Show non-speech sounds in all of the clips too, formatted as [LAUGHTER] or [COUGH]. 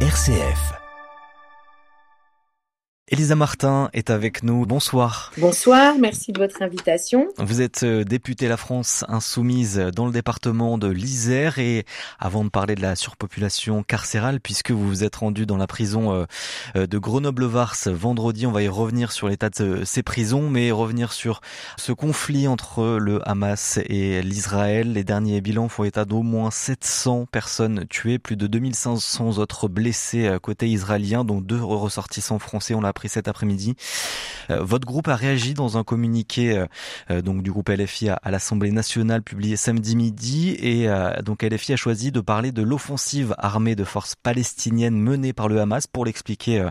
RCF. Elisa Martin est avec nous. Bonsoir. Bonsoir, merci de votre invitation. Vous êtes euh, députée La France Insoumise dans le département de l'Isère et avant de parler de la surpopulation carcérale, puisque vous vous êtes rendu dans la prison euh, euh, de Grenoble-Vars vendredi, on va y revenir sur l'état de ces prisons, mais revenir sur ce conflit entre le Hamas et l'Israël. Les derniers bilans font état d'au moins 700 personnes tuées, plus de 2500 autres blessés côté israélien, dont deux ressortissants français. On l'a appris cet après-midi. Euh, votre groupe a réagi dans un communiqué euh, euh, donc du groupe LFI à, l'Assemblée nationale publié samedi midi et donc LFI a choisi de parler de l'offensive armée de forces palestiniennes menée par le Hamas pour l'expliquer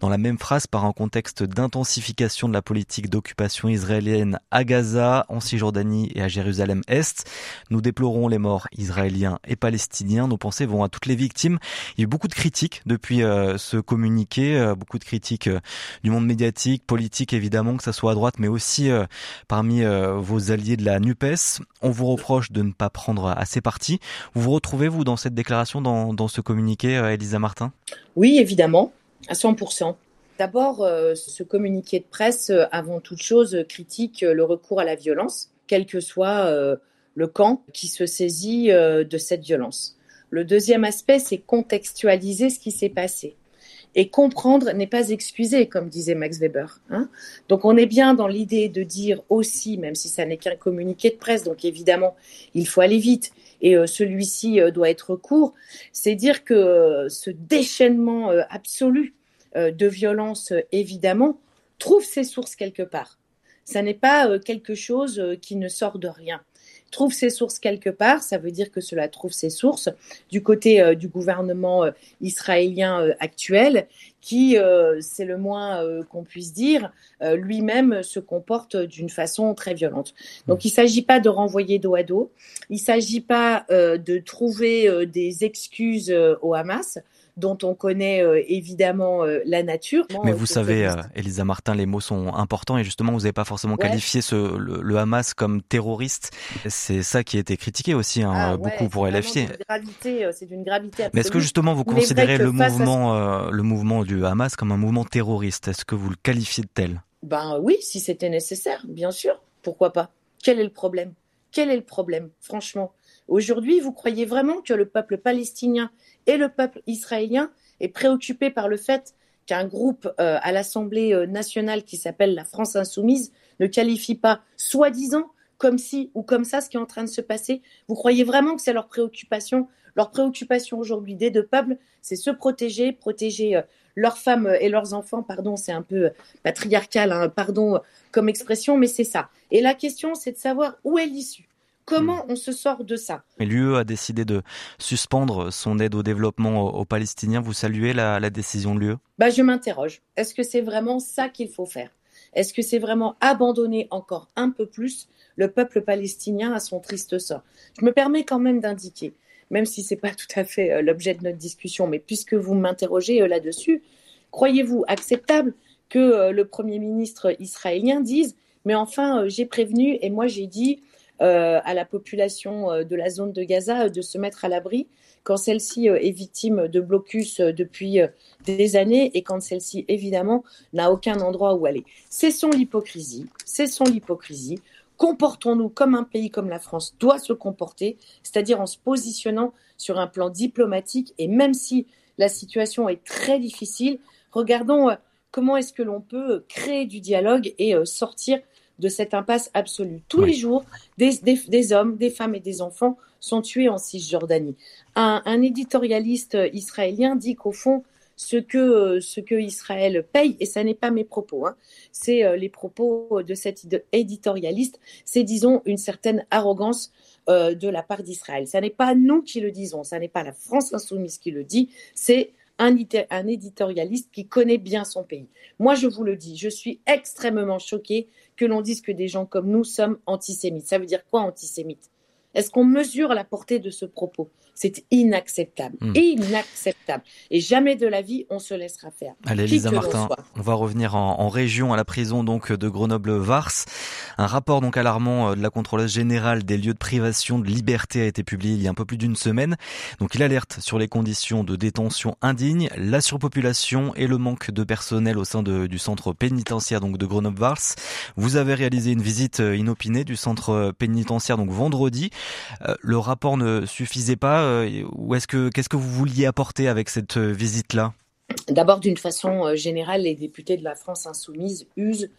dans la même phrase par un contexte d'intensification de la politique d'occupation israélienne à Gaza, en Cisjordanie et à Jérusalem-Est. Nous déplorons les morts israéliens et palestiniens. Nos pensées vont à toutes les victimes. Il y a eu beaucoup de critiques depuis ce communiqué, beaucoup de critiques du monde médiatique, politique évidemment, que ça soit à droite, mais aussi euh, parmi euh, vos alliés de la NUPES. On vous reproche de ne pas prendre assez parti. Vous vous retrouvez, vous, dans cette déclaration, dans, ce communiqué, euh, Elisa Martin? Oui, évidemment, à 100%. D'abord, ce communiqué de presse, avant toute chose, critique le recours à la violence, quel que soit le camp qui se saisit de cette violence. Le deuxième aspect, c'est contextualiser ce qui s'est passé. Et comprendre n'est pas excuser, comme disait Max Weber. Hein. donc on est bien dans l'idée de dire aussi, même si ça n'est qu'un communiqué de presse, donc évidemment il faut aller vite et euh, celui-ci euh, doit être court, c'est dire que euh, ce déchaînement absolu de violence, évidemment, trouve ses sources quelque part. Ça n'est pas quelque chose qui ne sort de rien trouve ses sources quelque part, ça veut dire que cela trouve ses sources du côté euh, du gouvernement euh, israélien euh, actuel, qui, c'est le moins qu'on puisse dire, lui-même se comporte d'une façon très violente. Donc il ne s'agit pas de renvoyer dos à dos, il ne s'agit pas de trouver des excuses au Hamas dont on connaît euh, évidemment euh, la nature. Mais vous savez, euh, Elisa Martin, les mots sont importants et justement, vous n'avez pas forcément qualifié ce, le, Hamas comme terroriste. C'est ça qui a été critiqué aussi hein, ah beaucoup pour LFI. C'est d'une gravité, Mais est-ce que justement vous considérez le mouvement, le mouvement du Hamas comme un mouvement terroriste? Est-ce que vous le qualifiez de tel? Ben oui, si c'était nécessaire, bien sûr. Pourquoi pas? Quel est le problème? Quel est le problème, franchement? Aujourd'hui, vous croyez vraiment que le peuple palestinien et le peuple israélien est préoccupé par le fait qu'un groupe euh, à l'Assemblée euh, nationale qui s'appelle la France insoumise ne qualifie pas soi-disant comme si ou comme ça ce qui est en train de se passer? Vous croyez vraiment que c'est leur préoccupation? Leur préoccupation aujourd'hui des deux peuples, c'est se protéger, protéger euh, leurs femmes et leurs enfants. Pardon, c'est un peu patriarcal, hein, pardon comme expression, mais c'est ça. Et la question, c'est de savoir où est l'issue. Comment hmm. on se sort de ça? L'UE a décidé de suspendre son aide au développement aux, Palestiniens. Vous saluez la, décision de l'UE bah, Je m'interroge. Est-ce que c'est vraiment ça qu'il faut faire? Est-ce que c'est vraiment abandonner encore un peu plus le peuple palestinien à son triste sort? Je me permets quand même d'indiquer, même si ce n'est pas [LAUGHS] tout à fait euh, l'objet de notre discussion, mais puisque vous m'interrogez euh, là-dessus, croyez-vous acceptable que euh, le Premier ministre israélien dise Mais enfin, j'ai prévenu et moi j'ai dit à la population euh, de la zone de Gaza euh, de se mettre à l'abri quand celle-ci est victime de blocus depuis des années et quand celle-ci, évidemment, n'a aucun endroit où aller. Cessons l'hypocrisie, cessons l'hypocrisie. Comportons-nous comme un pays comme la France doit se comporter, c'est-à-dire en se positionnant sur un plan diplomatique et même si la situation est très difficile, regardons comment est-ce que l'on peut créer du dialogue et sortir de cette impasse absolue. Tous les jours, des, hommes, des femmes et des enfants sont tués en Cisjordanie. Un, un éditorialiste israélien dit qu'au fond, ce que, ce que Israël paye, et ça n'est pas mes propos, hein, c'est euh, les propos de cet éditorialiste, c'est disons une certaine arrogance euh, de la part d'Israël. Ce n'est pas nous qui le disons, ce n'est pas la France insoumise qui le dit, c'est un, un, éditorialiste qui connaît bien son pays. Moi, je vous le dis, je suis extrêmement choquée que l'on dise que des gens comme nous sommes antisémites. Ça veut dire quoi antisémite Est-ce qu'on mesure la portée de ce propos? C'est inacceptable, hmm. inacceptable. Et jamais de la vie on se laissera faire. Allez, Lisa Martin, on va revenir en, région, à la prison donc de Grenoble-Vars. Un rapport donc alarmant euh, de la contrôleuse générale des lieux de privation de liberté a été publié il y a un peu plus d'une semaine. Donc il alerte sur les conditions de détention indignes, la surpopulation et le manque de personnel au sein du centre pénitentiaire donc de Grenoble-Vars. Vous avez réalisé une visite euh, inopinée du centre euh, pénitentiaire donc vendredi. Le rapport ne suffisait pas qu'est-ce que vous vouliez apporter avec cette euh, visite-là? D'abord, d'une façon générale, les députés de la France insoumise usent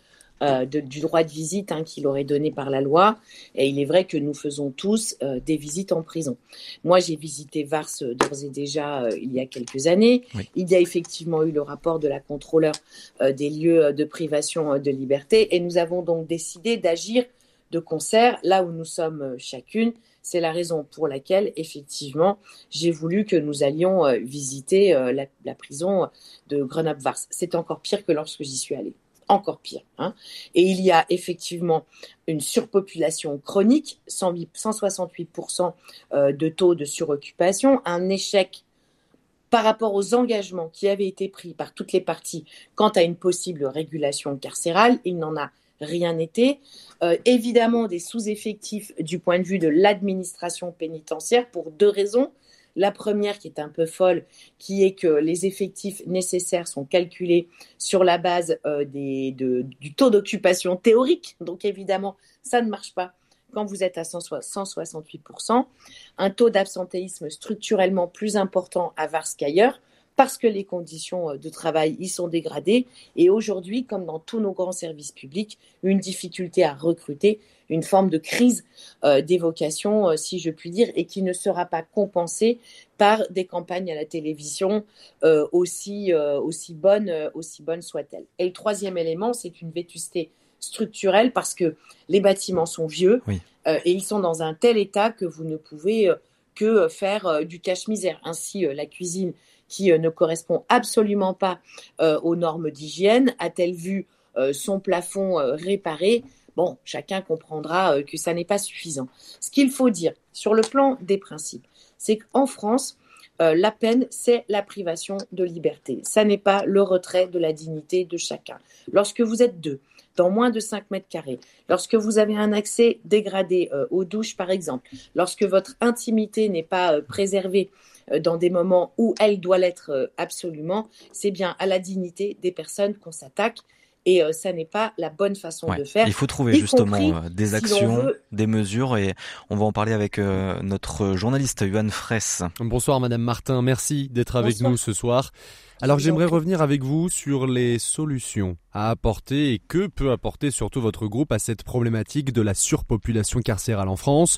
du droit de visite hein, qu'il aurait donné par la loi. Et il est vrai que nous faisons tous des visites en prison. Moi, j'ai visité Vars d'ores et déjà il y a quelques années. Il y a effectivement eu le rapport de la contrôleur des lieux de privation de liberté. Et nous avons donc décidé d'agir de concert là où nous sommes chacune c'est la raison pour laquelle, effectivement, j'ai voulu que nous allions euh, visiter euh, la, prison de Grenoble-Vars. C'est encore pire que lorsque j'y suis allée. Encore pire. Hein. Et il y a effectivement une surpopulation chronique, 168% euh, de taux de suroccupation, un échec par rapport aux engagements qui avaient été pris par toutes les parties quant à une possible régulation carcérale. Il n'en a rien n'était. Euh, évidemment, des sous-effectifs du point de vue de l'administration pénitentiaire pour deux raisons. La première, qui est un peu folle, qui est que les effectifs nécessaires sont calculés sur la base euh, du taux d'occupation théorique. Donc évidemment, ça ne marche pas quand vous êtes à 168%. Un taux d'absentéisme structurellement plus important à Vars qu'ailleurs parce que les conditions euh, de travail y sont dégradées. Et aujourd'hui, comme dans tous nos grands services publics, une difficulté à recruter, une forme de crise euh, des vocations, euh, si je puis dire, et qui ne sera pas compensée par des campagnes à la télévision aussi, aussi bonnes aussi bonnes soient-elles. Et le troisième élément, c'est une vétusté structurelle parce que les bâtiments sont vieux et ils sont dans un tel état que vous ne pouvez que faire du cache-misère. Ainsi, la cuisine qui euh, ne correspond absolument pas euh, aux normes d'hygiène A-t-elle vu euh, son plafond réparé? Bon, chacun comprendra que ça n'est pas suffisant. Ce qu'il faut dire sur le plan des principes, c'est qu'en France, la peine, c'est la privation de liberté. Ça n'est pas le retrait de la dignité de chacun. Lorsque vous êtes deux, dans moins de 5 mètres carrés, lorsque vous avez un accès dégradé aux douches, par exemple, lorsque votre intimité n'est pas préservée euh, dans des moments où elle doit l'être euh, absolument, c'est bien à la dignité des personnes qu'on s'attaque. Et euh, ça n'est pas la bonne façon de faire. Il faut trouver justement des actions, des mesures, et on va en parler avec notre journaliste Yuan Fraisse. Bonsoir Madame Martin, merci d'être avec nous ce soir. Alors j'aimerais revenir avec vous sur les solutions à apporter et que peut apporter surtout votre groupe à cette problématique de la surpopulation carcérale en France,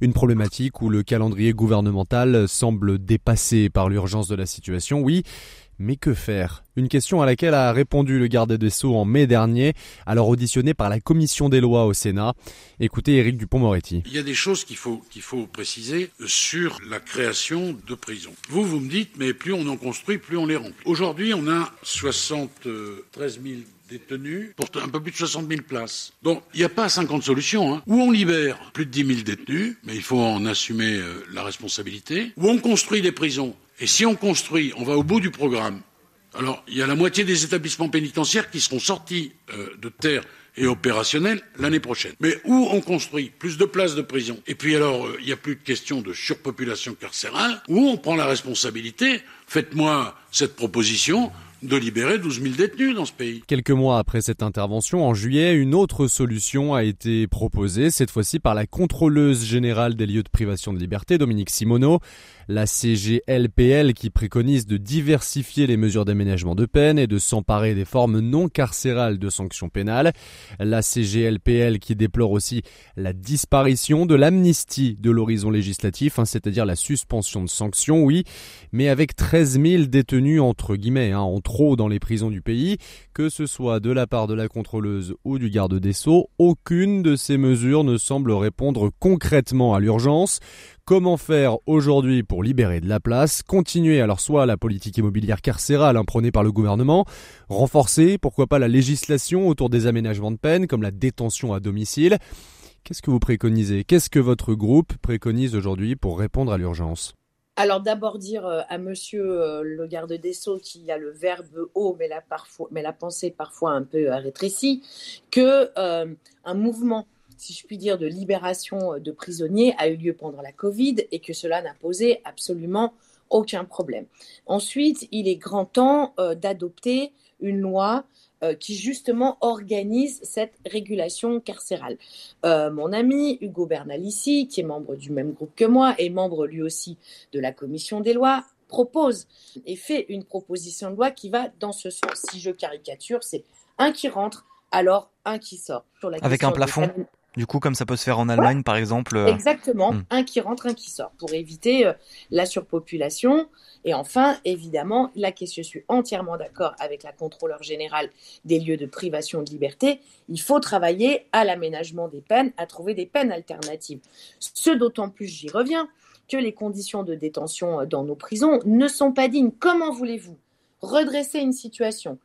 une problématique où le calendrier gouvernemental semble dépassé par l'urgence de la situation, oui, mais que faire? Une question à laquelle a répondu le garde des Sceaux en mai dernier, alors auditionné par la commission des lois au Sénat. Écoutez Éric Dupont-Moretti. Il y a des choses qu'il faut, qu'il faut préciser sur la création de prisons. Vous, vous me dites, mais plus on en construit, plus on les remplit. Aujourd'hui, on a 73 000 détenus pour un peu plus de 60 000 places. Donc, il n'y a pas 50 solutions. Hein. Ou on libère plus de 10 000 détenus, mais il faut en assumer euh, la responsabilité, ou on construit des prisons et si on construit, on va au bout du programme. Alors, il y a la moitié des établissements pénitentiaires qui seront sortis euh, de terre et opérationnels l'année prochaine. Mais où on construit plus de places de prison, et puis alors, euh, il n'y a plus de question de surpopulation carcérale, où on prend la responsabilité, faites-moi cette proposition, de libérer 12 000 détenus dans ce pays. Quelques mois après cette intervention, en juillet, une autre solution a été proposée, cette fois-ci par la contrôleuse générale des lieux de privation de liberté, Dominique Simoneau. La CGLPL qui préconise de diversifier les mesures d'aménagement de peine et de s'emparer des formes non carcérales de sanctions pénales. La CGLPL qui déplore aussi la disparition de l'amnistie de l'horizon législatif, hein, c'est-à-dire la suspension de sanctions, oui, mais avec 13 000 détenus entre guillemets, hein, trop dans les prisons du pays, que ce soit de la part de la contrôleuse ou du garde des Sceaux, aucune de ces mesures ne semble répondre concrètement à l'urgence. Comment faire aujourd'hui pour libérer de la place Continuer alors soit la politique immobilière carcérale imprônée par le gouvernement, renforcer pourquoi pas la législation autour des aménagements de peine comme la détention à domicile? Qu'est-ce que vous préconisez? Qu'est-ce que votre groupe préconise aujourd'hui pour répondre à l'urgence? Alors d'abord dire euh, à monsieur euh, le garde des Sceaux qui a le verbe haut mais la, parfois, mais la pensée parfois un peu rétrécie, que un mouvement, si je puis dire, de libération de prisonniers a eu lieu pendant la Covid et que cela n'a posé absolument aucun problème. Ensuite, il est grand temps d'adopter une loi euh, qui justement organise cette régulation carcérale. Euh, mon ami Hugo Bernalici, qui est membre du même groupe que moi et membre lui aussi de la commission des lois, propose et fait une proposition de loi qui va dans ce sens. Si je caricature, c'est un qui rentre, alors un qui sort. Avec un plafond du coup, comme ça peut se faire en Allemagne, par exemple. Euh, Exactement, hmm. un qui rentre, un qui sort, pour éviter la surpopulation et enfin, évidemment, là que je suis entièrement d'accord avec la contrôleur générale des lieux de privation de liberté, il faut travailler à l'aménagement des peines, à trouver des peines alternatives. Ce d'autant plus, j'y reviens, que les conditions de détention euh, dans nos prisons ne sont pas dignes. Comment voulez-vous redresser une situation,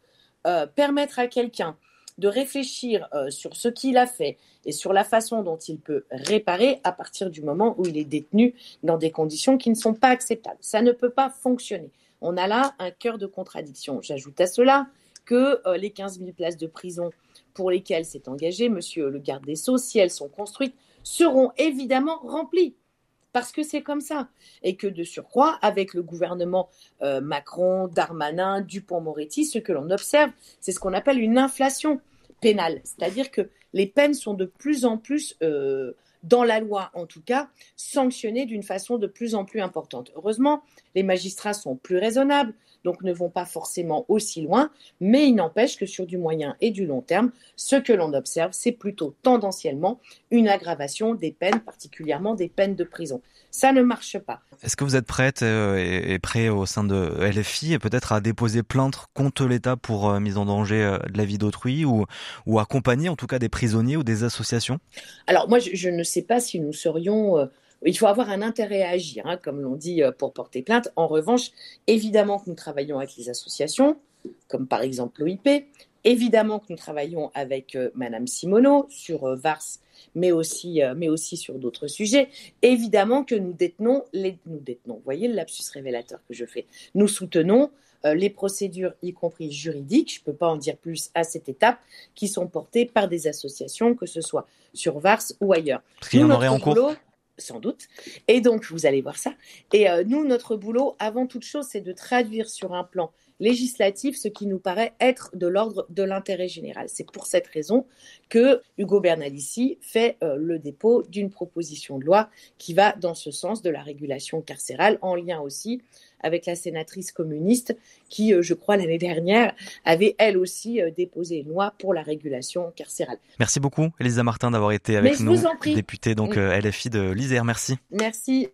euh, permettre à quelqu'un de réfléchir euh, sur ce qu'il a fait et sur la façon dont il peut réparer à partir du moment où il est détenu dans des conditions qui ne sont pas acceptables. Ça ne peut pas fonctionner. On a là un cœur de contradiction. J'ajoute à cela que euh, les 15 000 places de prison pour lesquelles s'est engagé Monsieur le garde des Sceaux, si elles sont construites, seront évidemment remplies parce que c'est comme ça. Et que de surcroît, avec le gouvernement euh, Macron, Darmanin, Dupont-Moretti, ce que l'on observe, c'est ce qu'on appelle une inflation pénale. C'est-à-dire que les peines sont de plus en plus, euh, dans la loi en tout cas, sanctionnées d'une façon de plus en plus importante. Heureusement, les magistrats sont plus raisonnables, donc ne vont pas forcément aussi loin, mais il n'empêche que sur du moyen et du long terme, ce que l'on observe, c'est plutôt tendanciellement une aggravation des peines, particulièrement des peines de prison. Ça ne marche pas. Est-ce que vous êtes prête euh, et prêt au sein de LFI et peut-être à déposer plainte contre l'État pour euh, mise en danger euh, de la vie d'autrui ou, ou accompagner en tout cas des prisonniers ou des associations? Alors moi, je, ne sais pas si nous serions il faut avoir un intérêt à agir, hein, comme l'on dit euh, pour porter plainte. En revanche, évidemment que nous travaillons avec les associations, comme par exemple l'OIP. Évidemment que nous travaillons avec euh, Madame Simoneau sur euh, Vars, mais aussi, mais aussi sur d'autres sujets. Évidemment que nous détenons, les, nous détenons, vous voyez le lapsus révélateur que je fais. Nous soutenons les procédures, y compris juridiques, je ne peux pas en dire plus à cette étape, qui sont portées par des associations, que ce soit sur Vars ou ailleurs. Parce qu'il y en aurait en cours sans doute. Et donc, vous allez voir ça. Et euh, nous, notre boulot, avant toute chose, c'est de traduire sur un plan législatif ce qui nous paraît être de l'ordre de l'intérêt général. C'est pour cette raison que Hugo Bernalici fait euh, le dépôt d'une proposition de loi qui va dans ce sens de la régulation carcérale, en lien aussi avec la sénatrice communiste qui, euh, je crois, l'année dernière, avait elle aussi euh, déposé une loi pour la régulation carcérale. Merci beaucoup, Elisa Martin, d'avoir été avec nous, députée donc LFI de l'Isère. Merci. Merci.